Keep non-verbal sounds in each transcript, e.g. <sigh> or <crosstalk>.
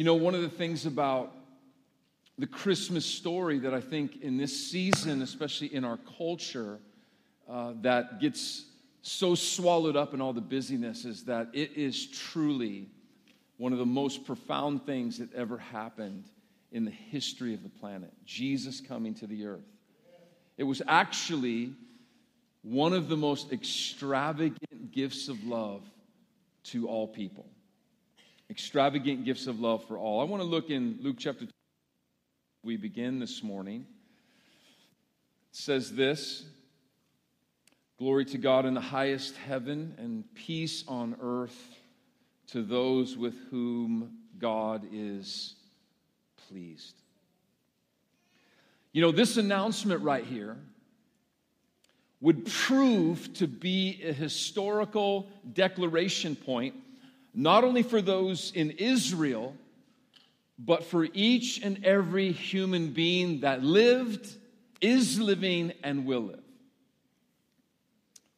You know, one of the things about the Christmas story that I think in this season, especially in our culture, uh, that gets so swallowed up in all the busyness is that it is truly one of the most profound things that ever happened in the history of the planet Jesus coming to the earth. It was actually one of the most extravagant gifts of love to all people. Extravagant gifts of love for all. I want to look in Luke chapter 2. We begin this morning. It says this Glory to God in the highest heaven and peace on earth to those with whom God is pleased. You know, this announcement right here would prove to be a historical declaration point, not only for those in Israel, but for each and every human being that lived, is living, and will live,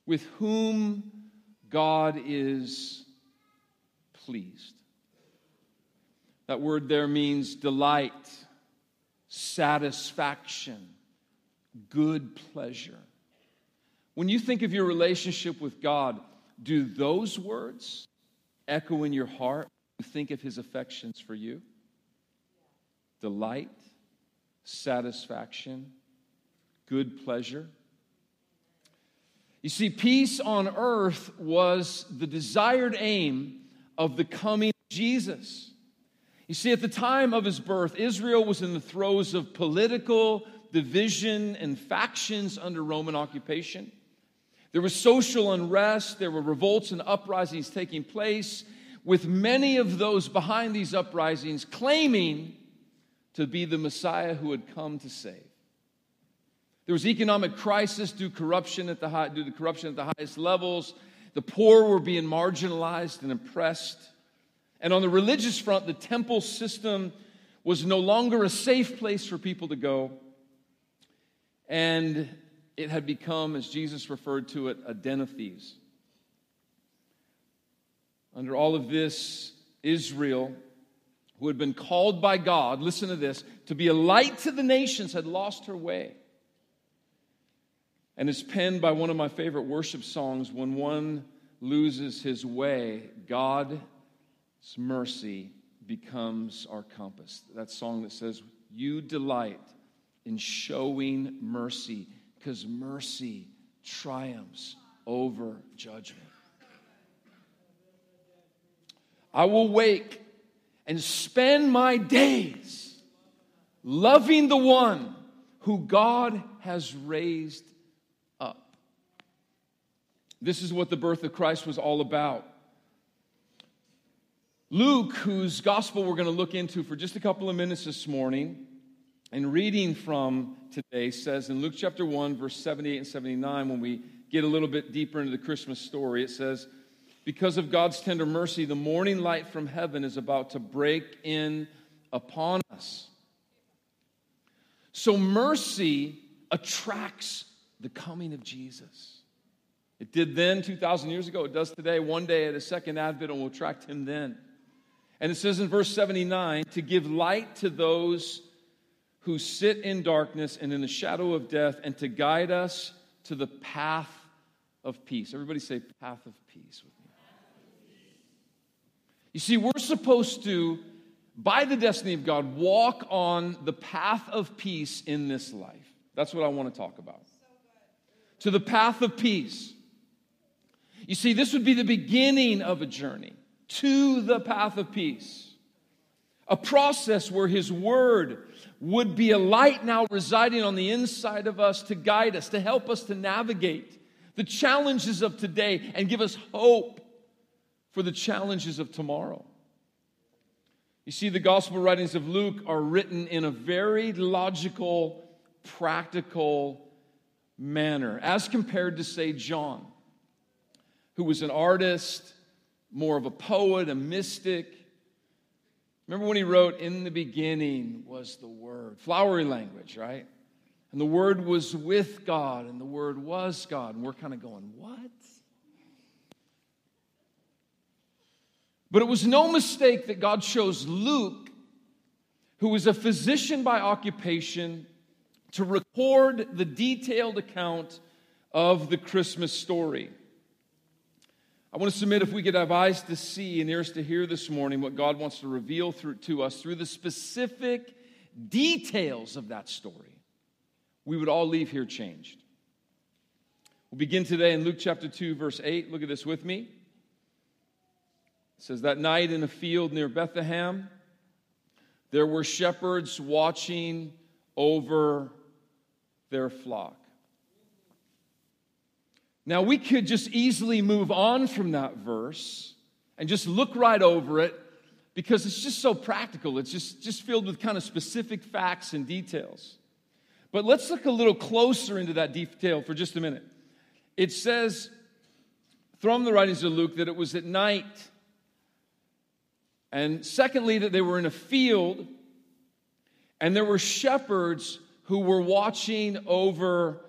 with whom God is pleased. That word there means delight, satisfaction, good pleasure. When you think of your relationship with God, do those words echo in your heart? You think of his affections for you? Delight, satisfaction, good pleasure. You see, peace on earth was the desired aim of the coming Jesus. You see, at the time of his birth, Israel was in the throes of political division and factions under Roman occupation. There was social unrest, there were revolts and uprisings taking place, with many of those behind these uprisings claiming to be the Messiah who had come to save. There was economic crisis due corruption at the high, due to corruption at the highest levels. The poor were being marginalized and oppressed. And on the religious front, the temple system was no longer a safe place for people to go. And it had become, as Jesus referred to it, a den of thieves. Under all of this, Israel, who had been called by God, listen to this, to be a light to the nations, had lost her way. And is penned by one of my favorite worship songs when one loses his way, God's mercy becomes our compass. That song that says, You delight in showing mercy because mercy triumphs over judgment. I will wake and spend my days loving the one who God has raised up. This is what the birth of Christ was all about. Luke, whose gospel we're going to look into for just a couple of minutes this morning, and reading from today says in Luke chapter 1, verse 78 and 79, when we get a little bit deeper into the Christmas story, it says, Because of God's tender mercy, the morning light from heaven is about to break in upon us. So mercy attracts the coming of Jesus. It did then 2,000 years ago. It does today. One day at a second advent, and will attract him then. And it says in verse 79 to give light to those who sit in darkness and in the shadow of death, and to guide us to the path of peace. Everybody say, path of peace with me. You see, we're supposed to, by the destiny of God, walk on the path of peace in this life. That's what I want to talk about. To the path of peace. You see, this would be the beginning of a journey to the path of peace. A process where His Word would be a light now residing on the inside of us to guide us, to help us to navigate the challenges of today and give us hope for the challenges of tomorrow. You see, the gospel writings of Luke are written in a very logical, practical manner, as compared to, say, John, who was an artist, more of a poet, a mystic Remember when he wrote, In the beginning was the Word? Flowery language, right? And the Word was with God, and the Word was God. And we're kind of going, What? But it was no mistake that God chose Luke who was a physician by occupation, to record the detailed account of the Christmas story. I want to submit if we could have eyes to see and ears to hear this morning what God wants to reveal through, to us through the specific details of that story, we would all leave here changed. We'll begin today in Luke chapter 2, verse 8. Look at this with me. It says, That night in a field near Bethlehem, there were shepherds watching over their flock. Now, we could just easily move on from that verse and just look right over it because it's just so practical. It's just, just filled with kind of specific facts and details. But let's look a little closer into that detail for just a minute. It says from the writings of Luke that it was at night and secondly, that they were in a field and there were shepherds who were watching over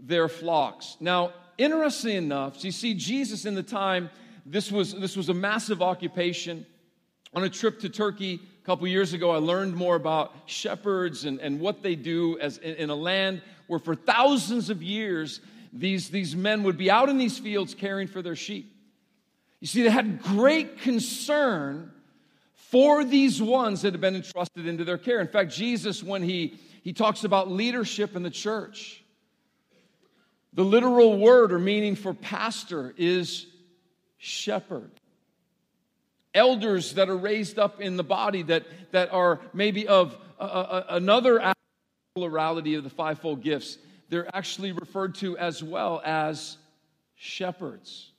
their flocks. Now, interestingly enough, you see, Jesus in the time, this was, this was a massive occupation. On a trip to Turkey a couple years ago, I learned more about shepherds and, and what they do as in, in a land where for thousands of years these, these men would be out in these fields caring for their sheep. You see, they had great concern for these ones that have been entrusted into their care. In fact, Jesus, when he, he talks about leadership in the church, the literal word or meaning for pastor is shepherd. Elders that are raised up in the body that, that are maybe of a, a, another plurality of the fivefold gifts, they're actually referred to as well as shepherds.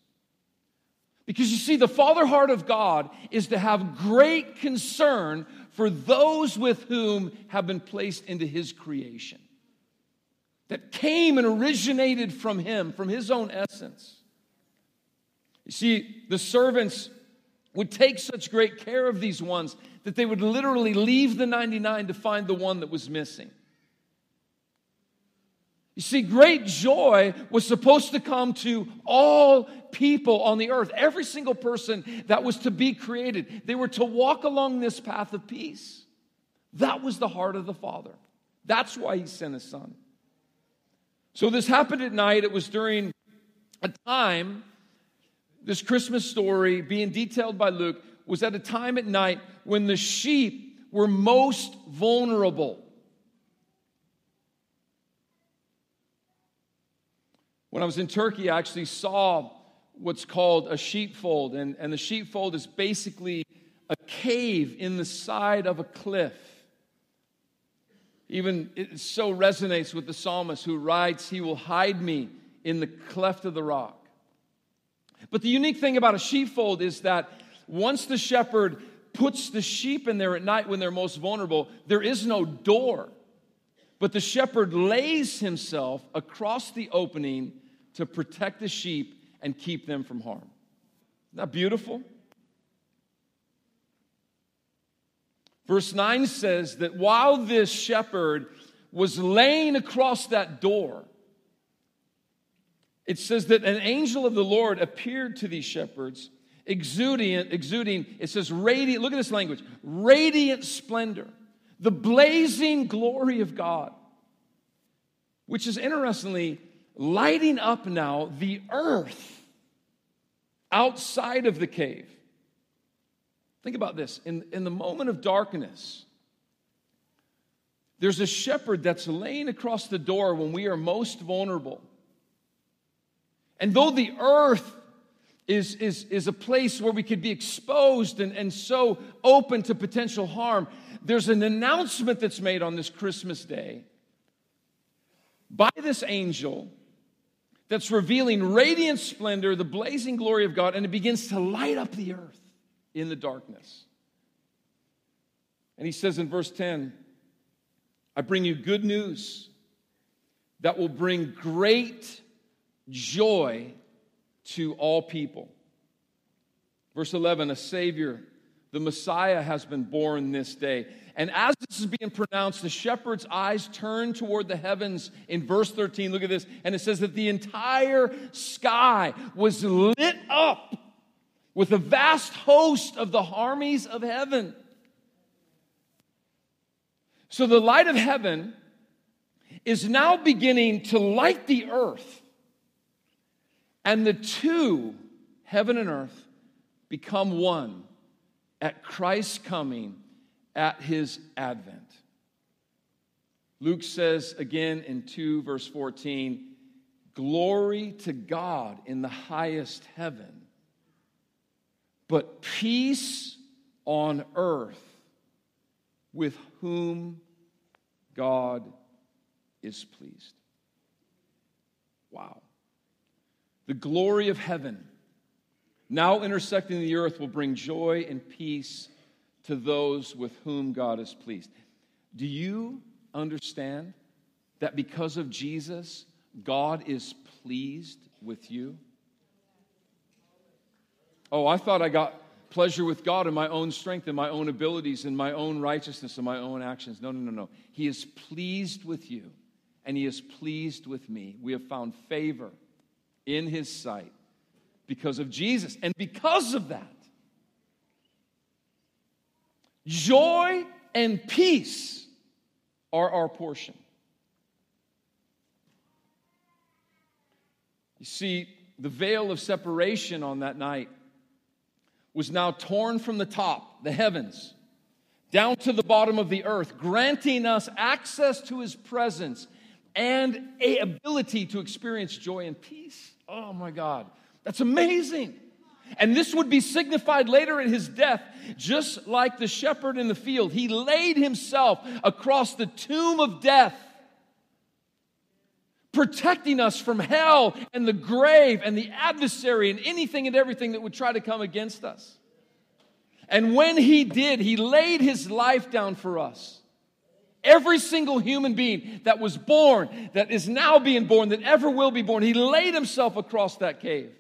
Because you see, the father heart of God is to have great concern for those with whom have been placed into his creation, that came and originated from him, from his own essence. You see, the servants would take such great care of these ones that they would literally leave the 99 to find the one that was missing. You see, great joy was supposed to come to all people on the earth, every single person that was to be created. They were to walk along this path of peace. That was the heart of the Father. That's why He sent His Son. So, this happened at night. It was during a time, this Christmas story being detailed by Luke, was at a time at night when the sheep were most vulnerable. When I was in Turkey, I actually saw what's called a sheepfold, and, and the sheepfold is basically a cave in the side of a cliff. Even it so resonates with the psalmist who writes, He will hide me in the cleft of the rock. But the unique thing about a sheepfold is that once the shepherd puts the sheep in there at night when they're most vulnerable, there is no door. But the shepherd lays himself across the opening to protect the sheep and keep them from harm. Isn't that beautiful? Verse 9 says that while this shepherd was laying across that door, it says that an angel of the Lord appeared to these shepherds, exuding, exuding it says, radiant, look at this language, radiant splendor the blazing glory of God, which is interestingly lighting up now the earth outside of the cave. Think about this in, in the moment of darkness, there's a shepherd that's laying across the door when we are most vulnerable. And though the earth is, is, is a place where we could be exposed and, and so open to potential harm, there's an announcement that's made on this Christmas day by this angel that's revealing radiant splendor, the blazing glory of God, and it begins to light up the earth in the darkness. And he says in verse 10, I bring you good news that will bring great joy to all people. Verse 11, a Savior the Messiah has been born this day. And as this is being pronounced, the shepherd's eyes turn toward the heavens in verse 13. Look at this. And it says that the entire sky was lit up with a vast host of the armies of heaven. So the light of heaven is now beginning to light the earth. And the two, heaven and earth, become one at Christ's coming at his advent. Luke says again in 2 verse 14, Glory to God in the highest heaven, but peace on earth with whom God is pleased. Wow. The glory of heaven now intersecting the earth will bring joy and peace to those with whom God is pleased. Do you understand that because of Jesus, God is pleased with you? Oh, I thought I got pleasure with God in my own strength and my own abilities and my own righteousness and my own actions. No, no, no, no. He is pleased with you and He is pleased with me. We have found favor in His sight because of Jesus. And because of that, joy and peace are our portion. You see, the veil of separation on that night was now torn from the top, the heavens, down to the bottom of the earth, granting us access to his presence and a ability to experience joy and peace. Oh my God, that's amazing. And this would be signified later in his death, just like the shepherd in the field. He laid himself across the tomb of death, protecting us from hell and the grave and the adversary and anything and everything that would try to come against us. And when he did, he laid his life down for us. Every single human being that was born, that is now being born, that ever will be born, he laid himself across that cave.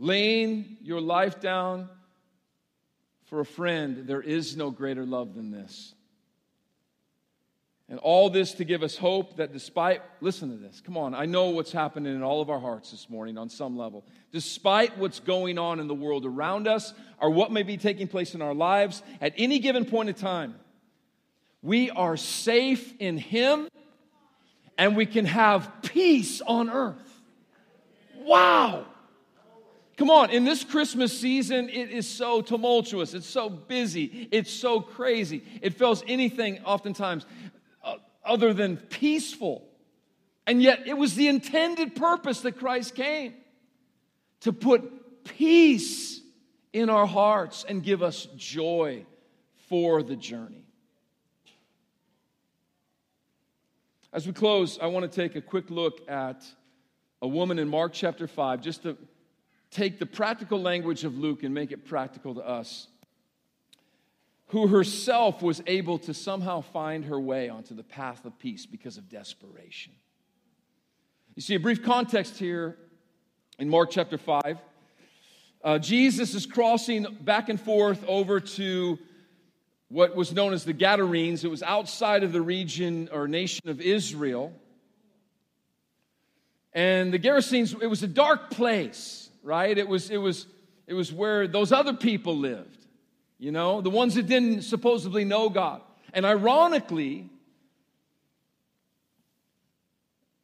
laying your life down for a friend, there is no greater love than this. And all this to give us hope that despite, listen to this, come on, I know what's happening in all of our hearts this morning on some level. Despite what's going on in the world around us or what may be taking place in our lives at any given point in time, we are safe in Him and we can have peace on earth. Wow! Come on, in this Christmas season, it is so tumultuous. It's so busy. It's so crazy. It feels anything, oftentimes, other than peaceful. And yet, it was the intended purpose that Christ came to put peace in our hearts and give us joy for the journey. As we close, I want to take a quick look at a woman in Mark chapter 5, just to take the practical language of Luke and make it practical to us, who herself was able to somehow find her way onto the path of peace because of desperation. You see, a brief context here in Mark chapter 5. Uh, Jesus is crossing back and forth over to what was known as the Gadarenes. It was outside of the region or nation of Israel. And the Gerasenes, it was a dark place right? It was, it was, it was where those other people lived, you know, the ones that didn't supposedly know God. And ironically,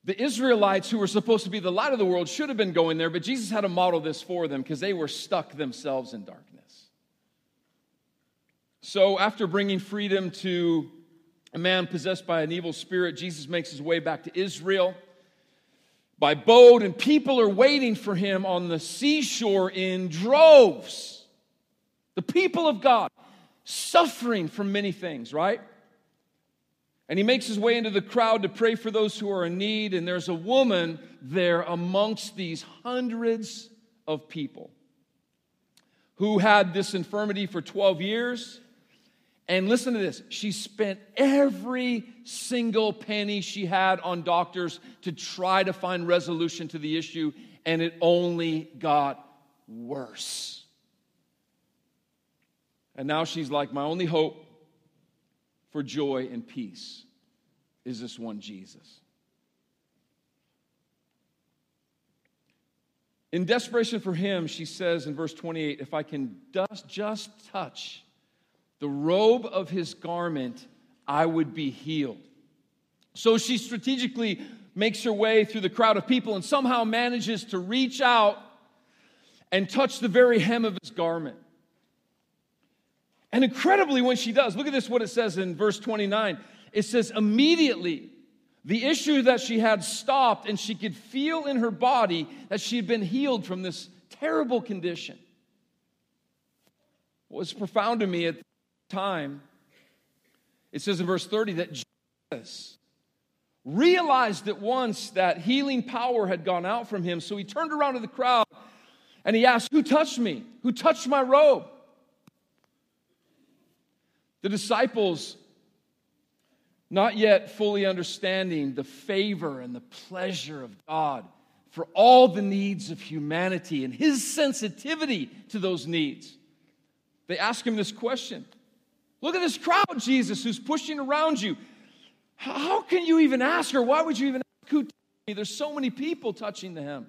the Israelites, who were supposed to be the light of the world, should have been going there, but Jesus had to model this for them because they were stuck themselves in darkness. So, after bringing freedom to a man possessed by an evil spirit, Jesus makes his way back to Israel by boat, and people are waiting for him on the seashore in droves. The people of God suffering from many things, right? And he makes his way into the crowd to pray for those who are in need. And there's a woman there amongst these hundreds of people who had this infirmity for 12 years and listen to this. She spent every single penny she had on doctors to try to find resolution to the issue, and it only got worse. And now she's like, My only hope for joy and peace is this one Jesus. In desperation for him, she says in verse 28 if I can just just touch the robe of his garment, I would be healed. So she strategically makes her way through the crowd of people and somehow manages to reach out and touch the very hem of his garment. And incredibly, when she does, look at this what it says in verse 29. It says, immediately the issue that she had stopped, and she could feel in her body that she had been healed from this terrible condition. What was profound to me at the time, it says in verse 30 that Jesus realized at once that healing power had gone out from him. So he turned around to the crowd and he asked, Who touched me? Who touched my robe? The disciples, not yet fully understanding the favor and the pleasure of God for all the needs of humanity and his sensitivity to those needs, they ask him this question Look at this crowd, Jesus, who's pushing around you. How can you even ask her? Why would you even ask who me? There's so many people touching the hem.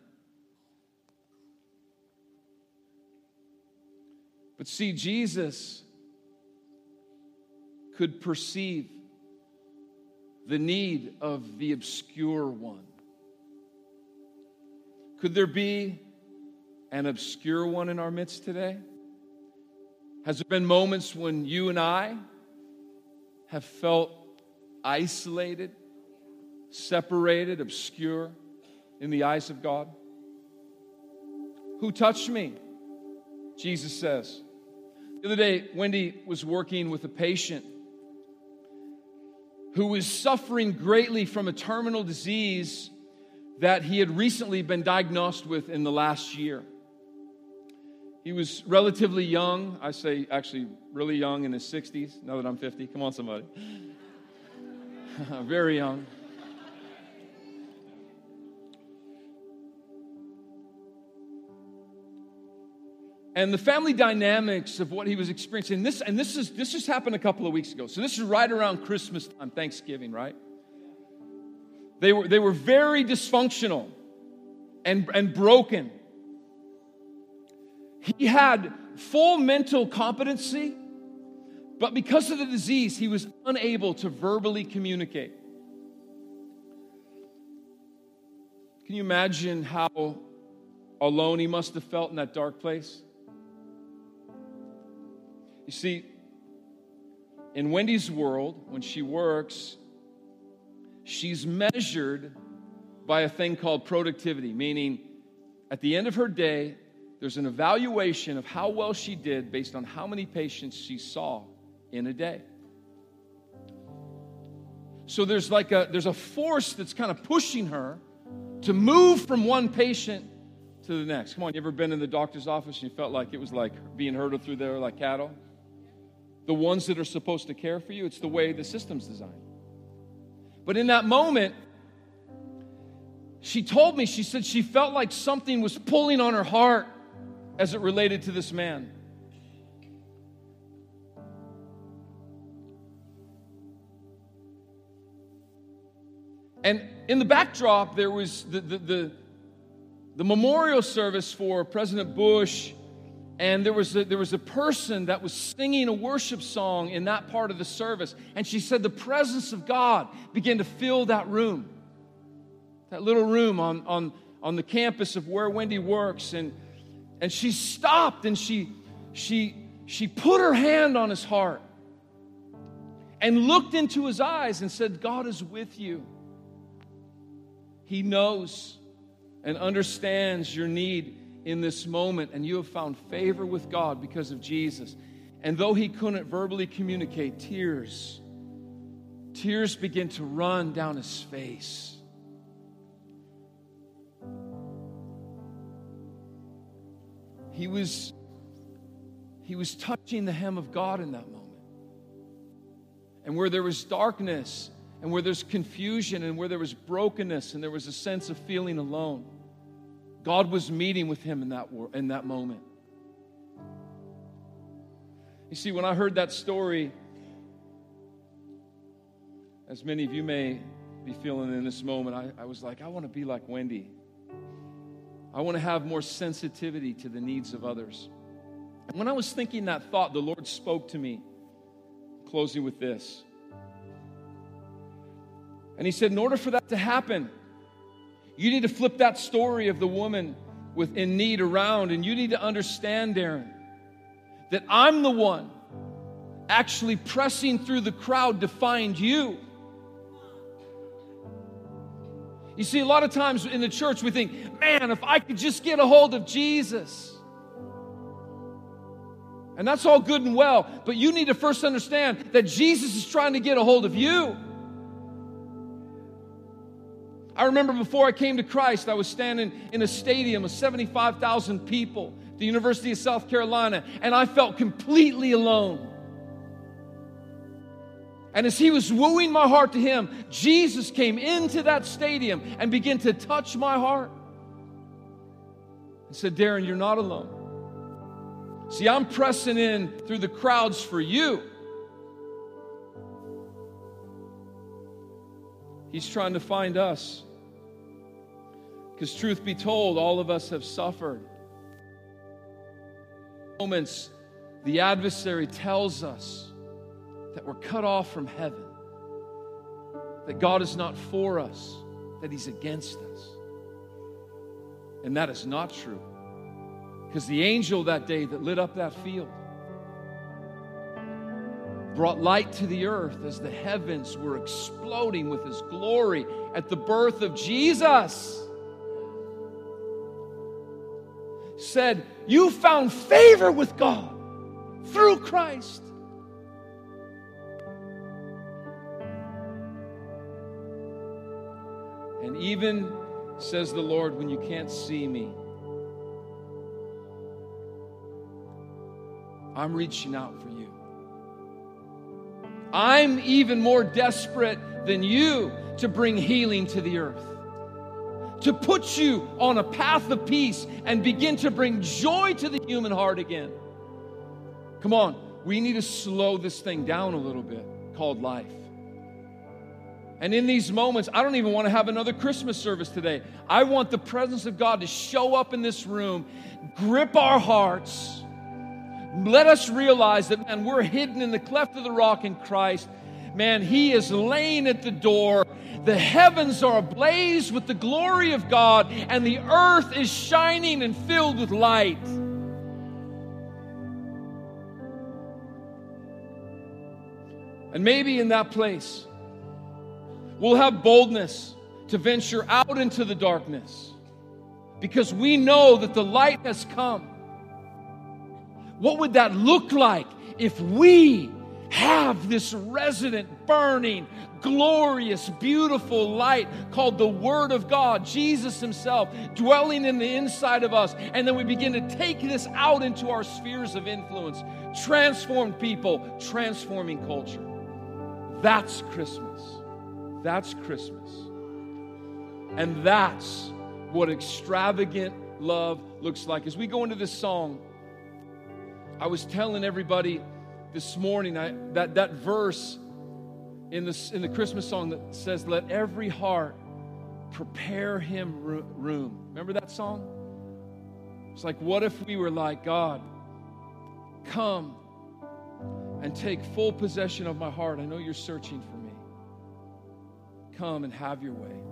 But see, Jesus could perceive the need of the obscure one. Could there be an obscure one in our midst today? Has there been moments when you and I have felt isolated, separated, obscure in the eyes of God? Who touched me? Jesus says. The other day, Wendy was working with a patient who was suffering greatly from a terminal disease that he had recently been diagnosed with in the last year. He was relatively young. I say actually really young in his 60s, now that I'm 50. Come on, somebody. <laughs> Very young. And the family dynamics of what he was experiencing this and this is this just happened a couple of weeks ago. So this is right around christmas time thanksgiving right? They were they were very dysfunctional and and broken. He had full mental competency but because of the disease he was unable to verbally communicate. Can you imagine how alone he must have felt in that dark place you see, in Wendy's world, when she works, she's measured by a thing called productivity, meaning at the end of her day, there's an evaluation of how well she did based on how many patients she saw in a day. So there's like a there's a force that's kind of pushing her to move from one patient to the next. Come on, you ever been in the doctor's office and you felt like it was like being herded through there like cattle? The ones that are supposed to care for you. It's the way the system's designed. But in that moment, she told me, she said she felt like something was pulling on her heart as it related to this man. And in the backdrop, there was the, the, the, the memorial service for President Bush and there was, a, there was a person that was singing a worship song in that part of the service. And she said the presence of God began to fill that room, that little room on, on, on the campus of where Wendy works. And, and she stopped and she, she, she put her hand on his heart and looked into his eyes and said, God is with you. He knows and understands your need in this moment and you have found favor with God because of Jesus. And though he couldn't verbally communicate, tears, tears begin to run down his face. He was, he was touching the hem of God in that moment. And where there was darkness, and where there's confusion, and where there was brokenness, and there was a sense of feeling alone God was meeting with him in that, in that moment. You see, when I heard that story, as many of you may be feeling in this moment, I, I was like, I want to be like Wendy. I want to have more sensitivity to the needs of others. And when I was thinking that thought, the Lord spoke to me closing with this. And he said, in order for that to happen, you need to flip that story of the woman with in need around, and you need to understand, Darren, that I'm the one actually pressing through the crowd to find you. You see, a lot of times in the church we think, man, if I could just get a hold of Jesus. And that's all good and well, but you need to first understand that Jesus is trying to get a hold of you. I remember before I came to Christ, I was standing in a stadium of 75,000 people, the University of South Carolina, and I felt completely alone. And as he was wooing my heart to him, Jesus came into that stadium and began to touch my heart. and said, Darren, you're not alone. See, I'm pressing in through the crowds for you. He's trying to find us. Because, truth be told, all of us have suffered. Moments, the adversary tells us that we're cut off from heaven, that God is not for us, that He's against us. And that is not true. Because the angel that day that lit up that field brought light to the earth as the heavens were exploding with His glory at the birth of Jesus. Said, You found favor with God through Christ. And even, says the Lord, when you can't see me, I'm reaching out for you. I'm even more desperate than you to bring healing to the earth to put you on a path of peace and begin to bring joy to the human heart again. Come on, we need to slow this thing down a little bit called life. And in these moments, I don't even want to have another Christmas service today. I want the presence of God to show up in this room, grip our hearts. Let us realize that, man, we're hidden in the cleft of the rock in Christ. Man, He is laying at the door the heavens are ablaze with the glory of God, and the earth is shining and filled with light. And maybe in that place, we'll have boldness to venture out into the darkness because we know that the light has come. What would that look like if we have this resident, burning, glorious, beautiful light called the Word of God, Jesus Himself, dwelling in the inside of us. And then we begin to take this out into our spheres of influence, transformed people, transforming culture. That's Christmas. That's Christmas. And that's what extravagant love looks like. As we go into this song, I was telling everybody this morning I, that, that verse in the, in the Christmas song that says, Let every heart prepare him room. Remember that song? It's like, what if we were like, God, come and take full possession of my heart? I know you're searching for me. Come and have your way.